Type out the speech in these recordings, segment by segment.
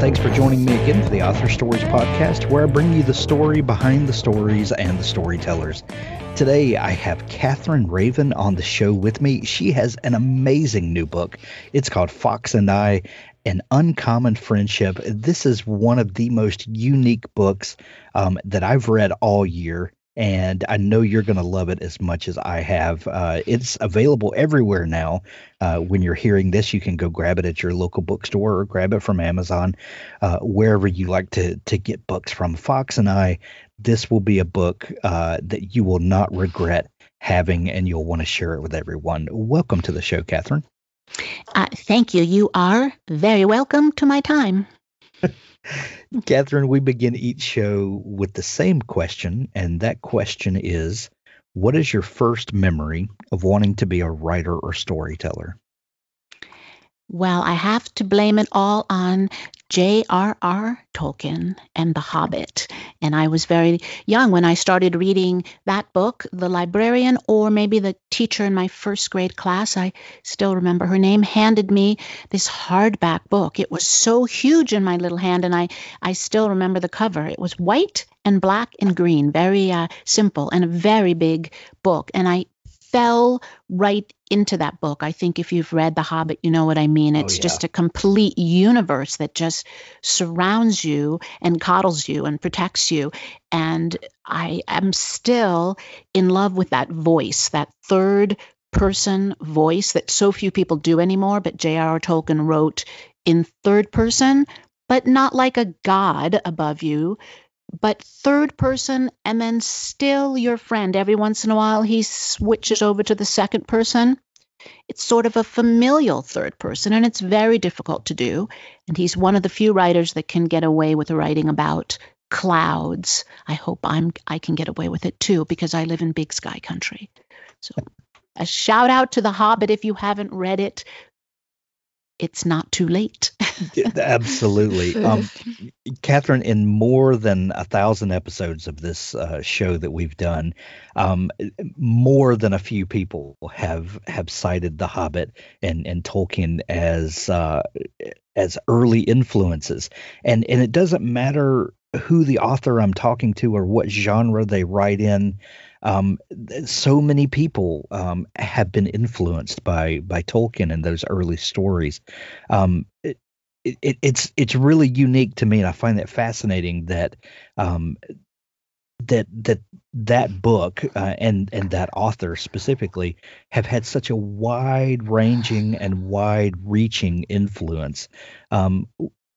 thanks for joining me again for the Author Stories podcast, where I bring you the story behind the stories and the storytellers. Today, I have Catherine Raven on the show with me. She has an amazing new book. It's called Fox and I An Uncommon Friendship. This is one of the most unique books um, that I've read all year. And I know you're going to love it as much as I have. Uh, it's available everywhere now. Uh, when you're hearing this, you can go grab it at your local bookstore or grab it from Amazon, uh, wherever you like to to get books from. Fox and I, this will be a book uh, that you will not regret having, and you'll want to share it with everyone. Welcome to the show, Catherine. Uh, thank you. You are very welcome to my time. Catherine, we begin each show with the same question, and that question is What is your first memory of wanting to be a writer or storyteller? Well, I have to blame it all on J.R.R. Tolkien and The Hobbit. And I was very young when I started reading that book. The librarian, or maybe the teacher in my first grade class, I still remember her name, handed me this hardback book. It was so huge in my little hand, and I, I still remember the cover. It was white and black and green, very uh, simple, and a very big book. And I fell right into that book. I think if you've read The Hobbit, you know what I mean. Oh, it's yeah. just a complete universe that just surrounds you and coddles you and protects you. And I am still in love with that voice, that third person voice that so few people do anymore. But J.R.R. Tolkien wrote in third person, but not like a god above you, but third person and then still your friend. Every once in a while, he switches over to the second person. It's sort of a familial third person, and it's very difficult to do. And he's one of the few writers that can get away with writing about clouds. I hope I'm I can get away with it too because I live in big sky country. So a shout out to The Hobbit if you haven't read it. It's not too late. Absolutely. Um, Catherine, in more than a thousand episodes of this uh, show that we've done, um, more than a few people have have cited The Hobbit and and Tolkien as uh, as early influences, and and it doesn't matter who the author I'm talking to or what genre they write in. Um, so many people um, have been influenced by by Tolkien and those early stories. Um, it, it, it's it's really unique to me, and I find that fascinating that um, that that that book uh, and and that author specifically have had such a wide ranging and wide reaching influence. Um,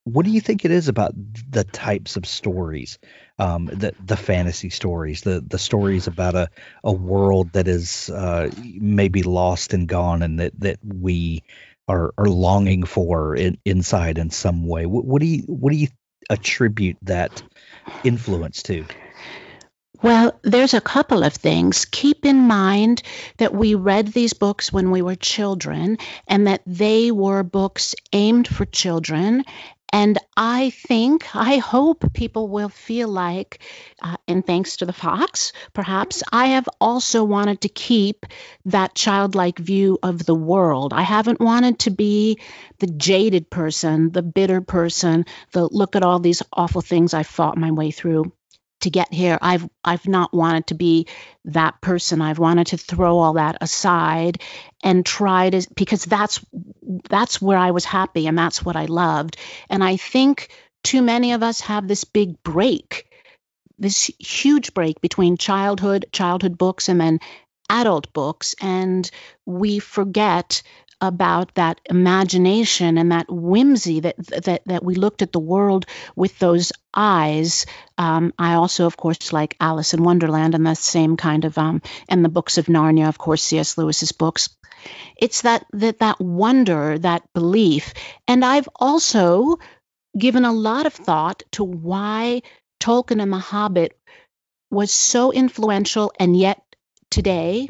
what do you think it is about the types of stories, um, the the fantasy stories, the the stories about a, a world that is uh, maybe lost and gone, and that that we are are longing for in, inside in some way? What, what do you what do you attribute that influence to? Well, there's a couple of things. Keep in mind that we read these books when we were children and that they were books aimed for children. And I think, I hope people will feel like, uh, and thanks to the Fox, perhaps, I have also wanted to keep that childlike view of the world. I haven't wanted to be the jaded person, the bitter person, the look at all these awful things I fought my way through to get here. I've i've not wanted to be that person. I've wanted to throw all that aside and try to because that's that's where i was happy and that's what i loved. And i think too many of us have this big break this huge break between childhood childhood books and then adult books. And we forget about that imagination and that whimsy that that that we looked at the world with those eyes. Um, I also, of course, like Alice in Wonderland and the same kind of um, and the books of Narnia, of course, C.S. Lewis's books. It's that that that wonder, that belief, and I've also given a lot of thought to why Tolkien and The Hobbit was so influential, and yet today,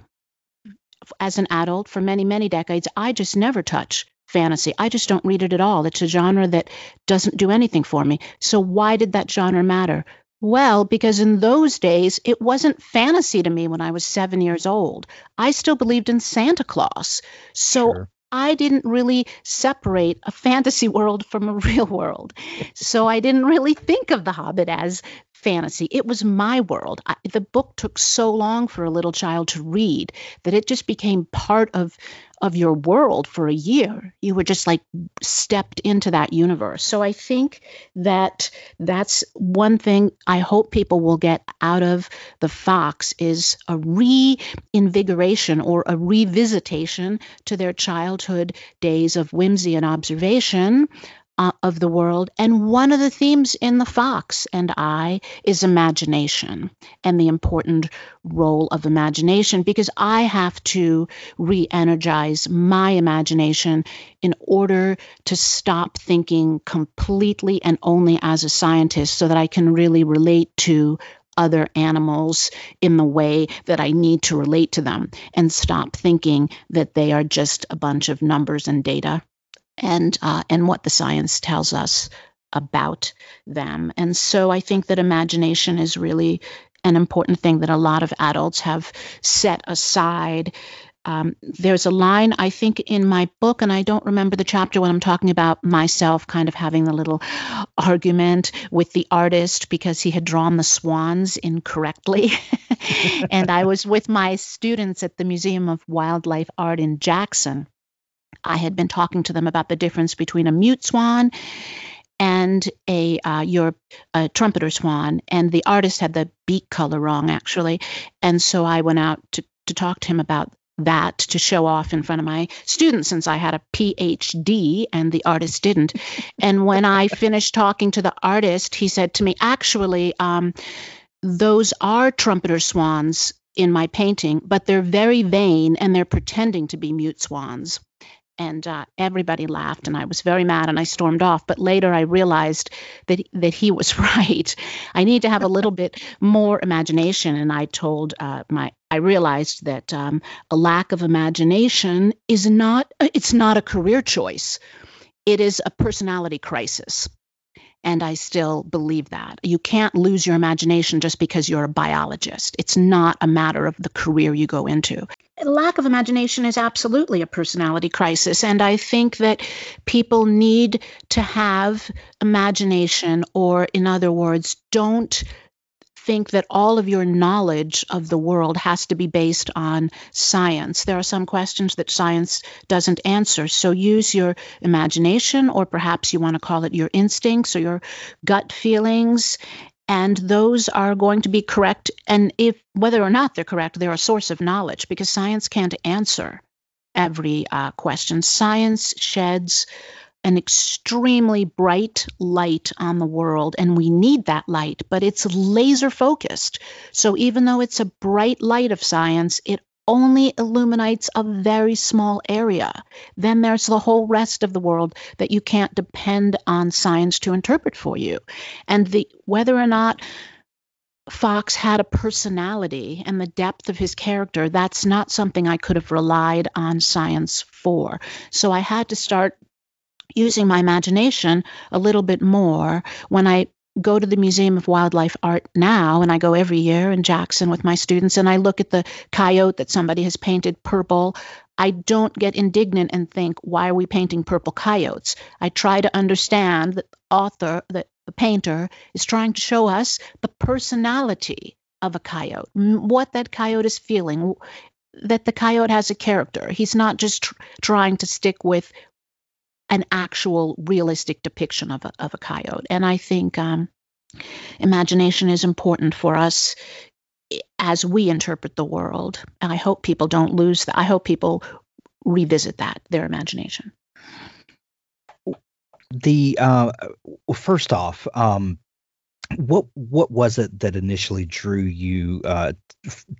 as an adult for many, many decades, I just never touch fantasy. I just don't read it at all. It's a genre that doesn't do anything for me. So, why did that genre matter? Well, because in those days, it wasn't fantasy to me when I was seven years old. I still believed in Santa Claus. So sure. I didn't really separate a fantasy world from a real world. So I didn't really think of The Hobbit as fantasy. It was my world. I, the book took so long for a little child to read that it just became part of of your world for a year. You were just like stepped into that universe. So I think that that's one thing I hope people will get out of the Fox is a reinvigoration or a revisitation to their childhood days of whimsy and observation uh, of the world. And one of the themes in The Fox and I is imagination and the important role of imagination because I have to re energize my imagination in order to stop thinking completely and only as a scientist so that I can really relate to other animals in the way that I need to relate to them and stop thinking that they are just a bunch of numbers and data and uh, and what the science tells us about them. And so I think that imagination is really an important thing that a lot of adults have set aside. Um, there's a line I think in my book, and I don't remember the chapter when I'm talking about myself kind of having the little argument with the artist because he had drawn the swans incorrectly. and I was with my students at the Museum of Wildlife Art in Jackson I had been talking to them about the difference between a mute swan and a uh, your a trumpeter swan, and the artist had the beak color wrong actually, and so I went out to to talk to him about that to show off in front of my students since I had a PhD and the artist didn't. And when I finished talking to the artist, he said to me, actually, um, those are trumpeter swans in my painting, but they're very vain and they're pretending to be mute swans and uh, everybody laughed and i was very mad and i stormed off but later i realized that that he was right. I need to have a little bit more imagination and i told uh, my i realized that um, a lack of imagination is not it's not a career choice. It is a personality crisis and I still believe that. You can't lose your imagination just because you're a biologist. It's not a matter of the career you go into. Lack of imagination is absolutely a personality crisis. And I think that people need to have imagination, or in other words, don't think that all of your knowledge of the world has to be based on science. There are some questions that science doesn't answer. So use your imagination, or perhaps you want to call it your instincts or your gut feelings. And those are going to be correct. And if whether or not they're correct, they're a source of knowledge because science can't answer every uh, question. Science sheds an extremely bright light on the world, and we need that light, but it's laser focused. So even though it's a bright light of science, it only illuminates a very small area. Then there's the whole rest of the world that you can't depend on science to interpret for you. And the whether or not Fox had a personality and the depth of his character, that's not something I could have relied on science for. So I had to start using my imagination a little bit more when I go to the Museum of Wildlife Art now, and I go every year in Jackson with my students, and I look at the coyote that somebody has painted purple. I don't get indignant and think, why are we painting purple coyotes? I try to understand that the author, that the painter, is trying to show us the personality of a coyote, what that coyote is feeling, that the coyote has a character. He's not just tr- trying to stick with an actual realistic depiction of a, of a coyote. And I think um, imagination is important for us as we interpret the world. And I hope people don't lose that. I hope people revisit that, their imagination. The uh, first off, um, what what was it that initially drew you uh,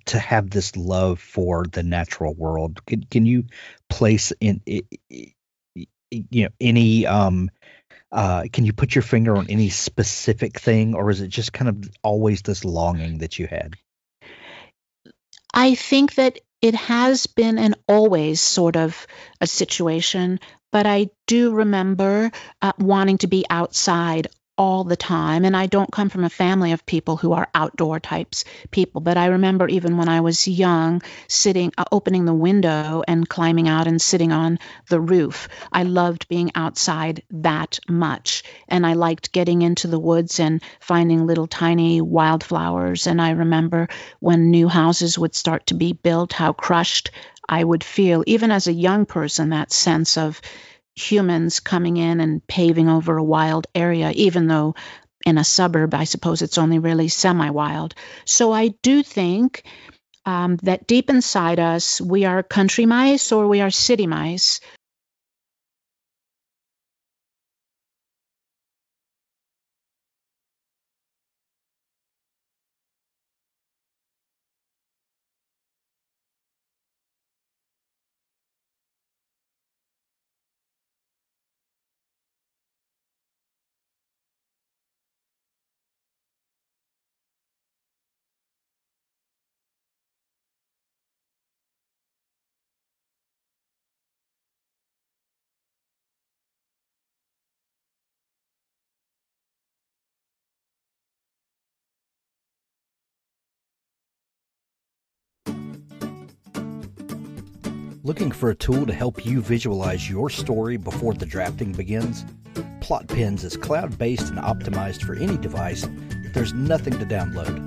to have this love for the natural world? Can, can you place in you know any um uh, can you put your finger on any specific thing, or is it just kind of always this longing that you had? I think that it has been and always sort of a situation, but I do remember uh, wanting to be outside all the time. And I don't come from a family of people who are outdoor types people, but I remember even when I was young, sitting, uh, opening the window and climbing out and sitting on the roof. I loved being outside that much. And I liked getting into the woods and finding little tiny wildflowers. And I remember when new houses would start to be built, how crushed I would feel, even as a young person, that sense of humans coming in and paving over a wild area, even though in a suburb, I suppose it's only really semi wild. So I do think um, that deep inside us, we are country mice or we are city mice. Looking for a tool to help you visualize your story before the drafting begins? Plotpens is cloud based and optimized for any device. There's nothing to download.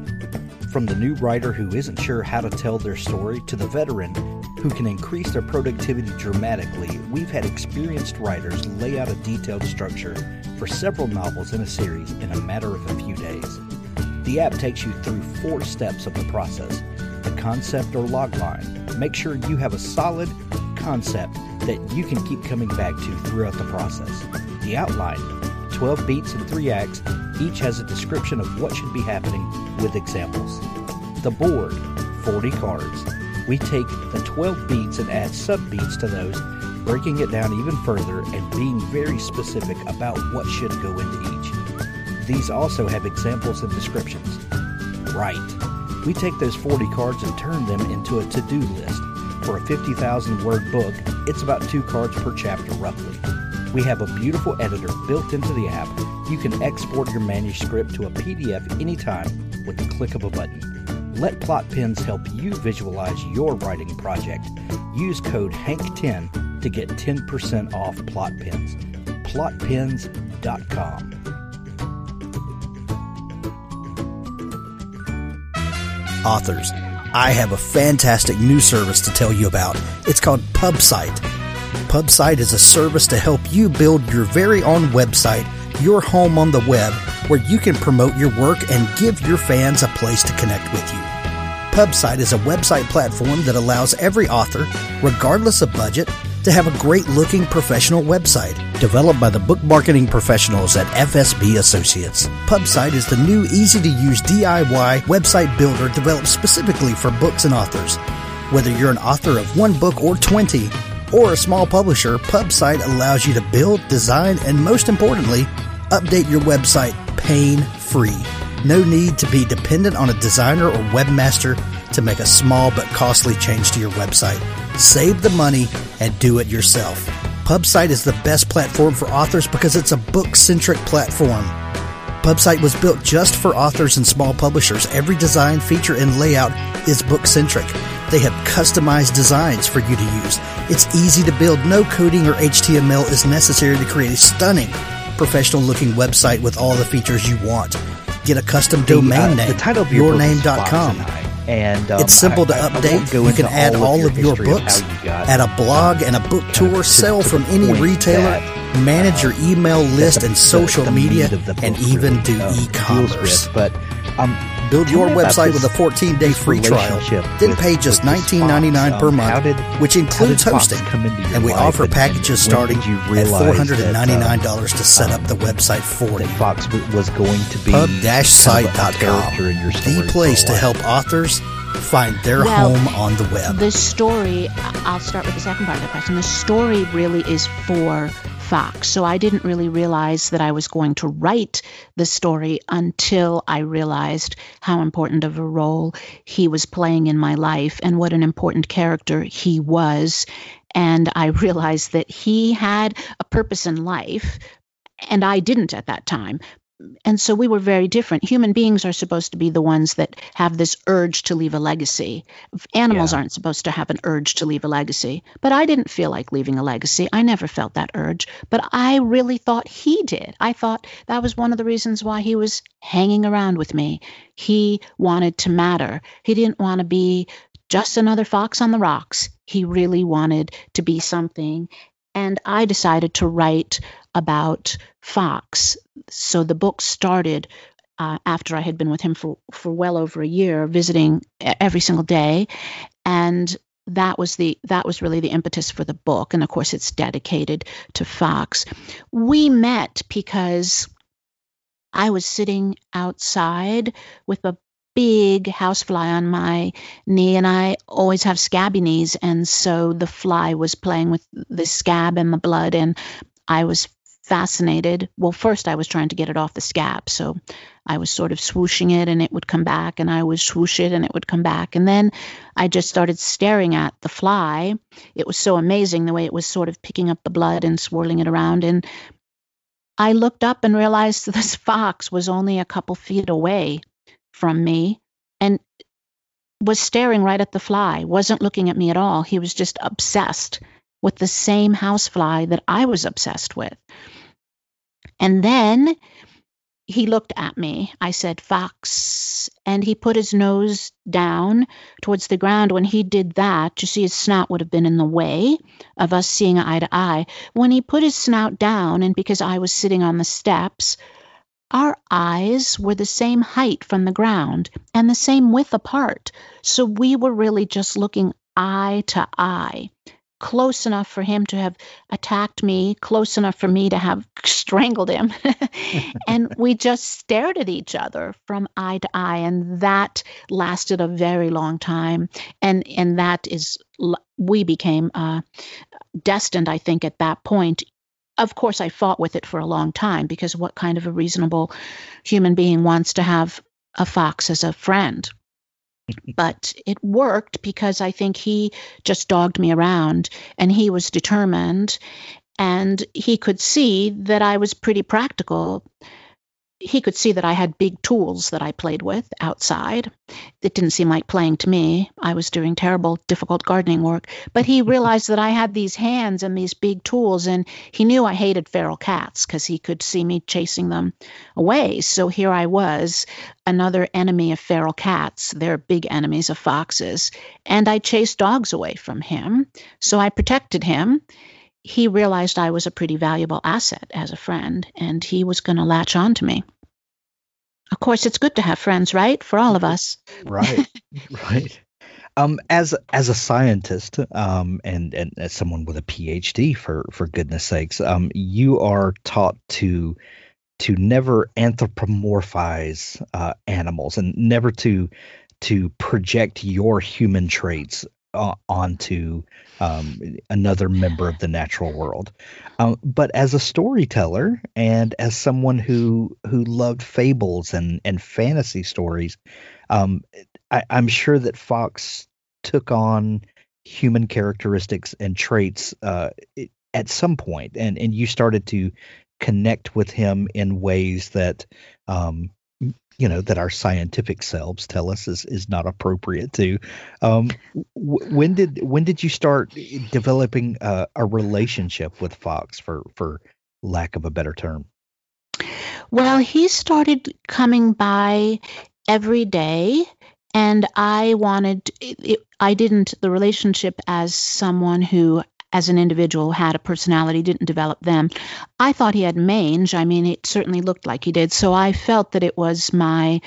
From the new writer who isn't sure how to tell their story to the veteran who can increase their productivity dramatically, we've had experienced writers lay out a detailed structure for several novels in a series in a matter of a few days. The app takes you through four steps of the process the concept or log line. Make sure you have a solid concept that you can keep coming back to throughout the process. The outline 12 beats and 3 acts, each has a description of what should be happening with examples. The board 40 cards. We take the 12 beats and add sub beats to those, breaking it down even further and being very specific about what should go into each. These also have examples and descriptions. Right. We take those 40 cards and turn them into a to do list. For a 50,000 word book, it's about two cards per chapter roughly. We have a beautiful editor built into the app. You can export your manuscript to a PDF anytime with the click of a button. Let Plotpens help you visualize your writing project. Use code HANK10 to get 10% off Plotpens. Plotpens.com. authors. I have a fantastic new service to tell you about. It's called PubSite. PubSite is a service to help you build your very own website, your home on the web, where you can promote your work and give your fans a place to connect with you. PubSite is a website platform that allows every author, regardless of budget, to have a great looking professional website developed by the book marketing professionals at FSB Associates. PubSite is the new easy to use DIY website builder developed specifically for books and authors. Whether you're an author of one book or 20, or a small publisher, PubSite allows you to build, design, and most importantly, update your website pain free. No need to be dependent on a designer or webmaster to make a small but costly change to your website. Save the money and do it yourself. PubSite is the best platform for authors because it's a book centric platform. PubSite was built just for authors and small publishers. Every design, feature, and layout is book centric. They have customized designs for you to use. It's easy to build. No coding or HTML is necessary to create a stunning, professional looking website with all the features you want. Get a custom domain the, uh, name, the title of your yourname.com. And um, it's simple to I, I update. go you can add all, all of your, of books, how you got, add a blog and a book tour, sell from any retailer, manage your email list the- and social the media, the and even do deals e-commerce. with. But um, Build your website with a 14-day free trial, relationship then with- pay just $19.99 per Um, month, did- which includes hosting. come into your And we offer and- packages and starting when did you at realize that, $499 to set um, up the website for you. Fox was going to be kind of a- a Pub-site.com, character in your story the place to help authors find their Well, home on the web. The story, I'll start with the second part of the question. The story really is for fox. So I didn't really realize that I was going to write the story until I realized how important of a role he was playing in my life and what an important character he was. And I realized that he had a purpose in life and I didn't at that time and so we were very different. Human beings are supposed to be the ones that have this urge to leave a legacy. Animals yeah. aren't supposed to have an urge to leave a legacy. But I didn't feel like leaving a legacy. I never felt that urge. But I really thought he did. I thought that was one of the reasons why he was hanging around with me. He wanted to matter. He didn't want to be just another fox on the rocks. He really wanted to be something. And I decided to write about Fox. So the book started uh, after I had been with him for, for well over a year, visiting every single day. And that was the that was really the impetus for the book and of course it's dedicated to fox we met because i was sitting outside with a big housefly on my knee and I always have scabby knees and so the fly was playing with the scab and the blood and I was fascinated. Well, first I was trying to get it off the scab, so I was sort of swooshing it and it would come back and I would swoosh it and it would come back and then I just started staring at the fly. It was so amazing the way it was sort of picking up the blood and swirling it around and I looked up and realized this fox was only a couple feet away from me and was staring right at the fly, wasn't looking at me at all. He was just obsessed with the same housefly that I was obsessed with. And then he looked at me. I said, Fox. And he put his nose down towards the ground. When he did that, you see, his snout would have been in the way of us seeing eye to eye. When he put his snout down, and because I was sitting on the steps, our eyes were the same height from the ground and the same width apart. So we were really just looking eye to eye, close enough for him to have attacked me, close enough for me to have strangled him. and we just stared at each other from eye to eye. And that lasted a very long time. And, and that is, we became uh, destined, I think, at that point, of course, I fought with it for a long time because what kind of a reasonable human being wants to have a fox as a friend? But it worked because I think he just dogged me around and he was determined and he could see that I was pretty practical he could see that I had big tools that I played with outside. It didn't seem like playing to me. I was doing terrible, difficult gardening work. But he realized that I had these hands and these big tools, and he knew I hated feral cats because he could see me chasing them away. So here I was, another enemy of feral cats. They're big enemies of foxes. And I chased dogs away from him. So I protected him he realized I was a pretty valuable asset as a friend, and he was going to latch on to me. Of course, it's good to have friends, right? For all of us. right, right. Um, as as a scientist, um, and and as someone with a PhD, for for goodness sakes, um, you are taught to to never anthropomorphize uh, animals and never to to project your human traits uh, onto um, another member of the natural world. Um, but as a storyteller and as someone who who loved fables and and fantasy stories, um, I, I'm sure that Fox took on human characteristics and traits uh, at some point, and and you started to connect with him in ways that um, you know that our scientific selves tell us is, is not appropriate to. Um, w- when did when did you start developing a, a relationship with fox for for lack of a better term? Well he started coming by every day and i wanted it, i didn't the relationship as someone who as an individual had a personality, didn't develop them. I thought he had mange. I mean, it certainly looked like he did. So I felt that it was my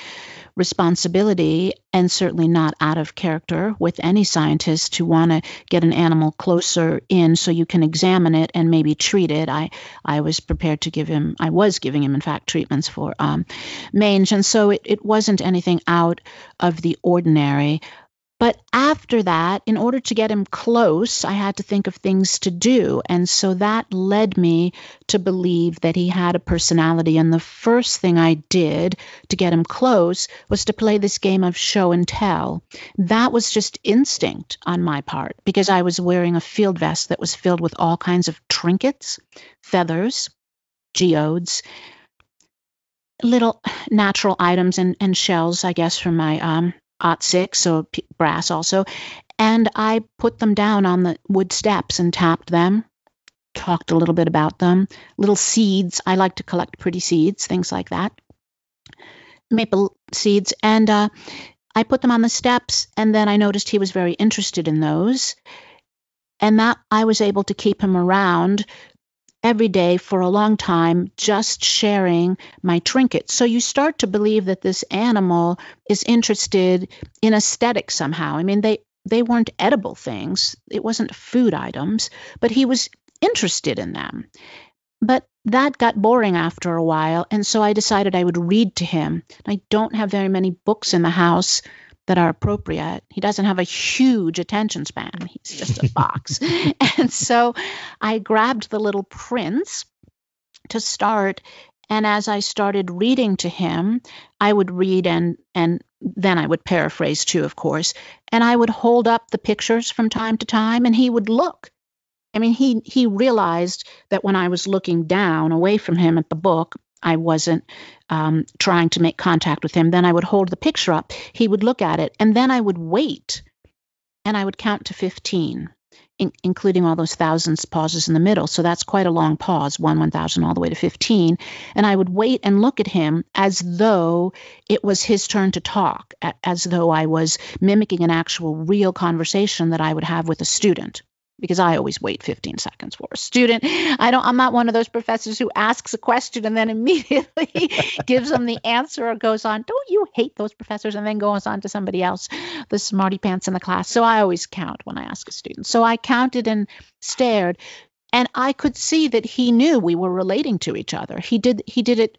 responsibility and certainly not out of character with any scientist to want to get an animal closer in so you can examine it and maybe treat it. I, I was prepared to give him, I was giving him, in fact, treatments for um, mange. And so it, it wasn't anything out of the ordinary. But after that, in order to get him close, I had to think of things to do. And so that led me to believe that he had a personality. And the first thing I did to get him close was to play this game of show and tell. That was just instinct on my part because I was wearing a field vest that was filled with all kinds of trinkets, feathers, geodes, little natural items and, and shells, I guess, from my um, ot six, so p- brass also. And I put them down on the wood steps and tapped them, talked a little bit about them. Little seeds. I like to collect pretty seeds, things like that. Maple seeds. And uh, I put them on the steps, and then I noticed he was very interested in those. And that I was able to keep him around every day for a long time just sharing my trinkets. So you start to believe that this animal is interested in aesthetics somehow. I mean, they they weren't edible things. It wasn't food items, but he was interested in them. But that got boring after a while, and so I decided I would read to him. I don't have very many books in the house, that are appropriate. He doesn't have a huge attention span. He's just a fox. and so I grabbed the little prince to start and as I started reading to him, I would read and and then I would paraphrase too, of course, and I would hold up the pictures from time to time and he would look. I mean, he he realized that when I was looking down away from him at the book, I wasn't um, trying to make contact with him. Then I would hold the picture up. He would look at it, and then I would wait, and I would count to 15, in, including all those thousands pauses in the middle. So that's quite a long pause, one, 1,000, all the way to 15. And I would wait and look at him as though it was his turn to talk, as though I was mimicking an actual real conversation that I would have with a student because I always wait 15 seconds for a student. I don't I'm not one of those professors who asks a question and then immediately gives them the answer or goes on. Don't you hate those professors and then goes on to somebody else, the smarty pants in the class. So I always count when I ask a student. So I counted and stared and I could see that he knew we were relating to each other. He did he did it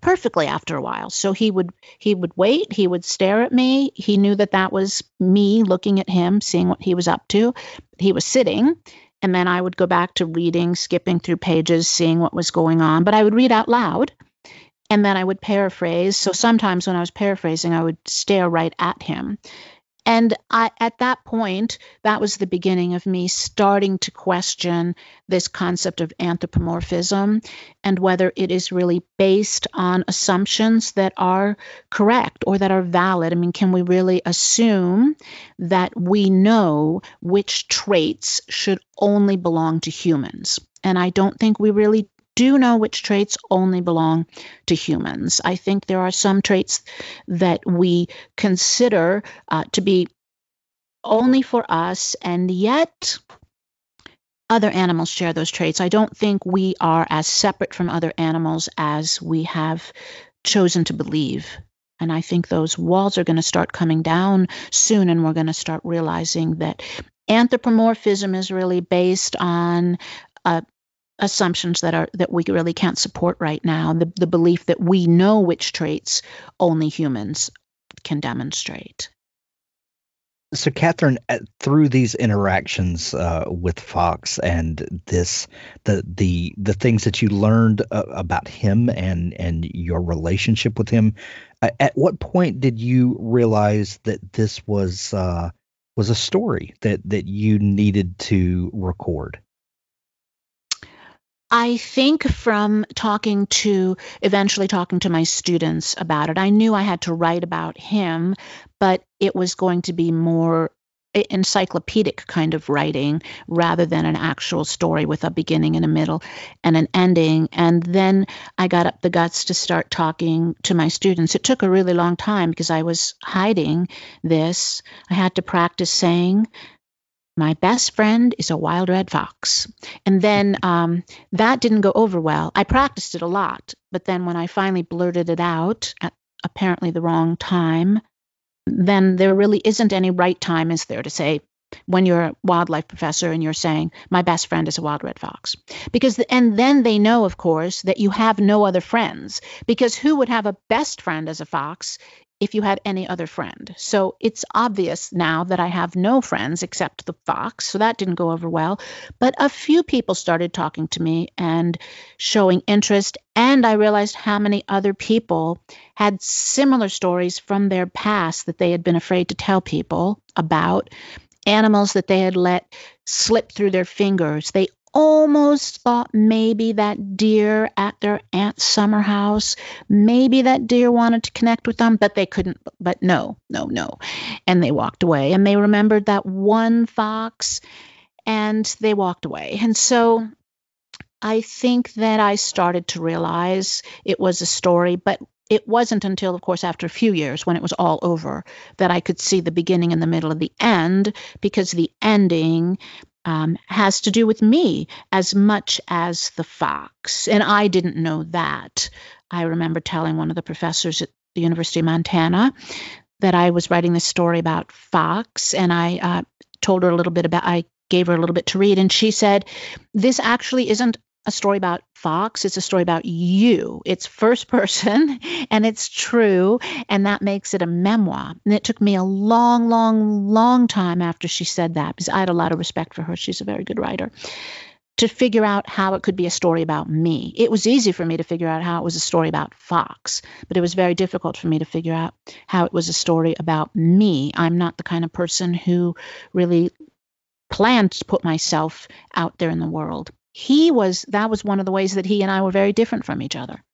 perfectly after a while. So he would he would wait he would stare at me. He knew that that was me looking at him seeing what he was up to. He was sitting and then i would go back to reading skipping through pages seeing what was going on. But i would read out loud and then i would paraphrase. So sometimes when i was paraphrasing i would stare right at him and I, at that point, that was the beginning of me starting to question this concept of anthropomorphism and whether it is really based on assumptions that are correct or that are valid. I mean, can we really assume that we know which traits should only belong to humans? And I don't think we really do know which traits only belong to humans. I think there are some traits that we consider uh, to be only for us, and yet other animals share those traits. I don't think we are as separate from other animals as we have chosen to believe. And I think those walls are going to start coming down soon, and we're going to start realizing that anthropomorphism is really based on uh, assumptions that are that we really can't support right now the, the belief that we know which traits only humans can demonstrate. So catherine through these interactions uh, with fox and this the the the things that you learned uh, about him and and your relationship with him uh, at what point did you realize that this was uh, was a story that that you needed to record I think from talking to, eventually talking to my students about it, I knew I had to write about him, but it was going to be more encyclopedic kind of writing rather than an actual story with a beginning and a middle and an ending. And then I got up the guts to start talking to my students. It took a really long time because I was hiding this. I had to practice saying, my best friend is a wild red fox. And then um, that didn't go over well. I practiced it a lot, but then when I finally blurted it out at apparently the wrong time, then there really isn't any right time, is there, to say when you're a wildlife professor and you're saying my best friend is a wild red fox because the, and then they know of course that you have no other friends because who would have a best friend as a fox if you had any other friend. So it's obvious now that I have no friends except the fox. So that didn't go over well. But a few people started talking to me and showing interest. And I realized how many other people had similar stories from their past that they had been afraid to tell people about animals that they had let slip through their fingers. They almost thought maybe that deer at their aunt's summer house, maybe that deer wanted to connect with them, but they couldn't. But no, no, no. And they walked away. And they remembered that one fox and they walked away. And so I think that I started to realize it was a story, but it wasn't until, of course, after a few years when it was all over that I could see the beginning and the middle of the end because the ending um, has to do with me as much as the fox. And I didn't know that. I remember telling one of the professors at the University of Montana that I was writing this story about fox, and I uh, told her a little bit about. I gave her a little bit to read, and she said, "This actually isn't a story about Fox. It's a story about you. It's first person and it's true. And that makes it a memoir. And it took me a long, long, long time after she said that because I had a lot of respect for her. She's a very good writer to figure out how it could be a story about me. It was easy for me to figure out how it was a story about Fox, but it was very difficult for me to figure out how it was a story about me. I'm not the kind of person who really planned to put myself out there in the world he was that was one of the ways that he and I were very different from each other.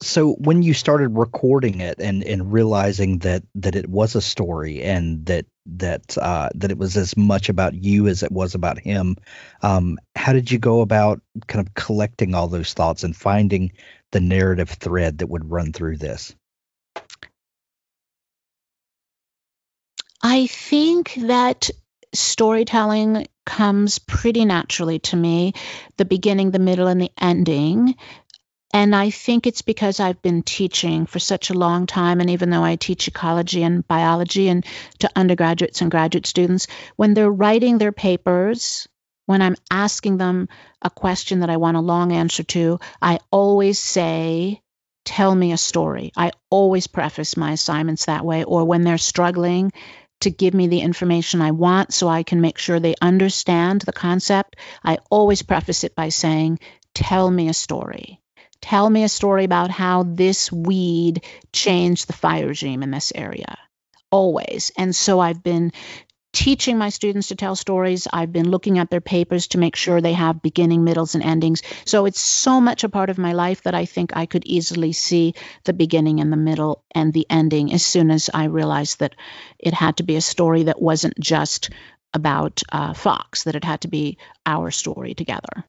So when you started recording it and and realizing that that it was a story and that that uh, that it was as much about you as it was about him, um, how did you go about kind of collecting all those thoughts and finding the narrative thread that would run through this? I think that storytelling comes pretty naturally to me the beginning, the middle, and the ending. And I think it's because I've been teaching for such a long time. And even though I teach ecology and biology and to undergraduates and graduate students, when they're writing their papers, when I'm asking them a question that I want a long answer to, I always say, Tell me a story. I always preface my assignments that way. Or when they're struggling, to give me the information I want so I can make sure they understand the concept, I always preface it by saying, Tell me a story. Tell me a story about how this weed changed the fire regime in this area. Always. And so I've been teaching my students to tell stories. I've been looking at their papers to make sure they have beginning, middles, and endings. So it's so much a part of my life that I think I could easily see the beginning and the middle and the ending as soon as I realized that it had to be a story that wasn't just about uh, Fox, that it had to be our story together.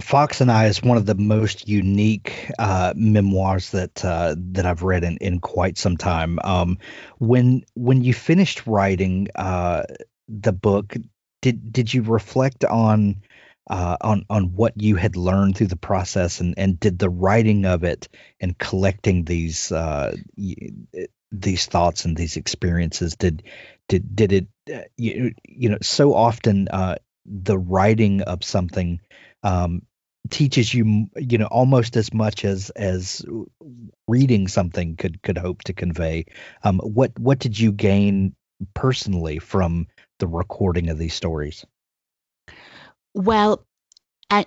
Fox and I is one of the most unique uh, memoirs that uh, that I've read in, in quite some time. Um, when when you finished writing uh, the book, did did you reflect on uh, on on what you had learned through the process, and, and did the writing of it and collecting these uh, these thoughts and these experiences did did did it uh, you, you know so often the writing of something um, teaches you you know almost as much as as reading something could could hope to convey. Um, what what did you gain personally from the recording of these stories? Well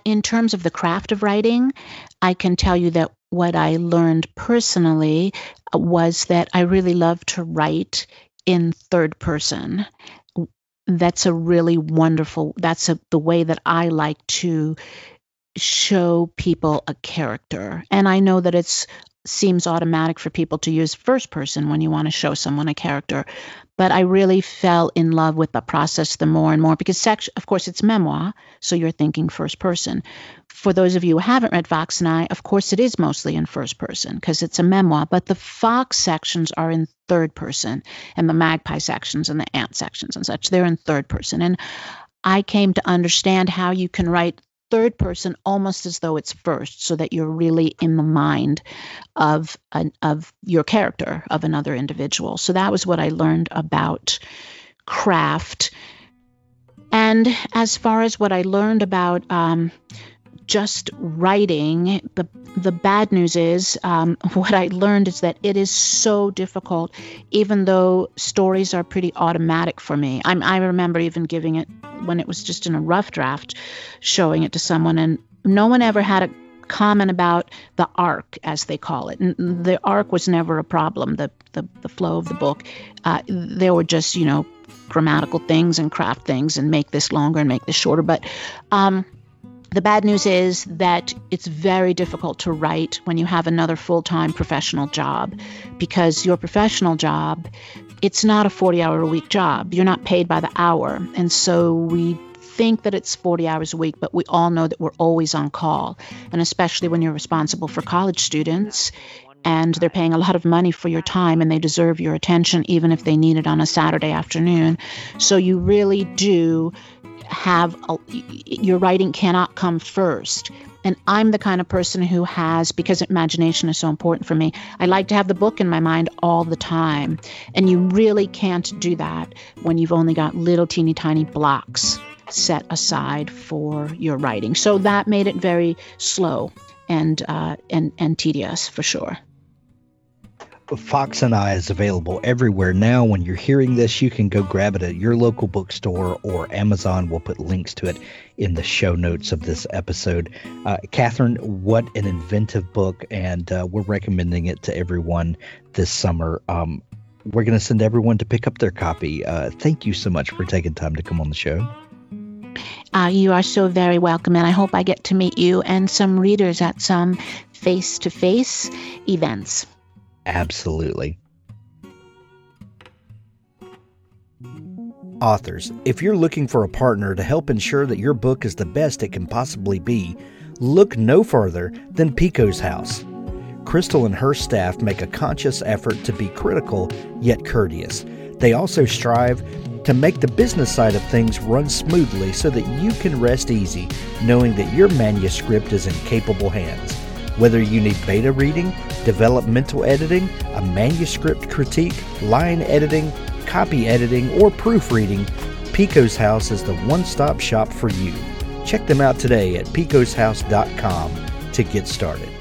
in terms of the craft of writing i can tell you that what i learned personally uh, was that i really love to write in third person that's a really wonderful that's a, the way that i like to show people a character. And i know that it's seems automatic for people to use first person when you want to show someone a character but i really fell in love with the process the more and more because section of course it's memoir so you're thinking first person. For those of you who haven't read fox and i of course it is mostly in first person because it's a memoir but the fox sections are in third person and the magpie sections and the ant sections and such they're in third person. And I came to understand how you can write third person almost as though it's first so that you're really in the mind of an, of your character of another individual. So that was what i learned about craft. And as far as what i learned about um, just writing, the the bad news is um, what I learned is that it is so difficult, even though stories are pretty automatic for me. I'm, I remember even giving it when it was just in a rough draft, showing it to someone, and no one ever had a comment about the arc, as they call it. And the arc was never a problem. The the, the flow of the book, uh, there were just you know grammatical things and craft things and make this longer and make this shorter, but. Um, the bad news is that it's very difficult to write when you have another full time professional job because your professional job, it's not a 40 hour a week job. You're not paid by the hour. And so we think that it's 40 hours a week, but we all know that we're always on call. And especially when you're responsible for college students and they're paying a lot of money for your time and they deserve your attention even if they need it on a Saturday afternoon. So you really do have a, your writing cannot come first. And I'm the kind of person who has, because imagination is so important for me, I like to have the book in my mind all the time. And you really can't do that when you've only got little teeny tiny blocks set aside for your writing. So that made it very slow and uh, and and tedious for sure. Fox and I is available everywhere now. When you're hearing this, you can go grab it at your local bookstore or Amazon. We'll put links to it in the show notes of this episode. Uh, Catherine, what an inventive book, and uh, we're recommending it to everyone this summer. Um, we're going to send everyone to pick up their copy. Uh, thank you so much for taking time to come on the show. Uh, you are so very welcome, and I hope I get to meet you and some readers at some face to face events. Absolutely. Authors, if you're looking for a partner to help ensure that your book is the best it can possibly be, look no further than Pico's House. Crystal and her staff make a conscious effort to be critical yet courteous. They also strive to make the business side of things run smoothly so that you can rest easy knowing that your manuscript is in capable hands. Whether you need beta reading, developmental editing, a manuscript critique, line editing, copy editing, or proofreading, Pico's House is the one stop shop for you. Check them out today at picoshouse.com to get started.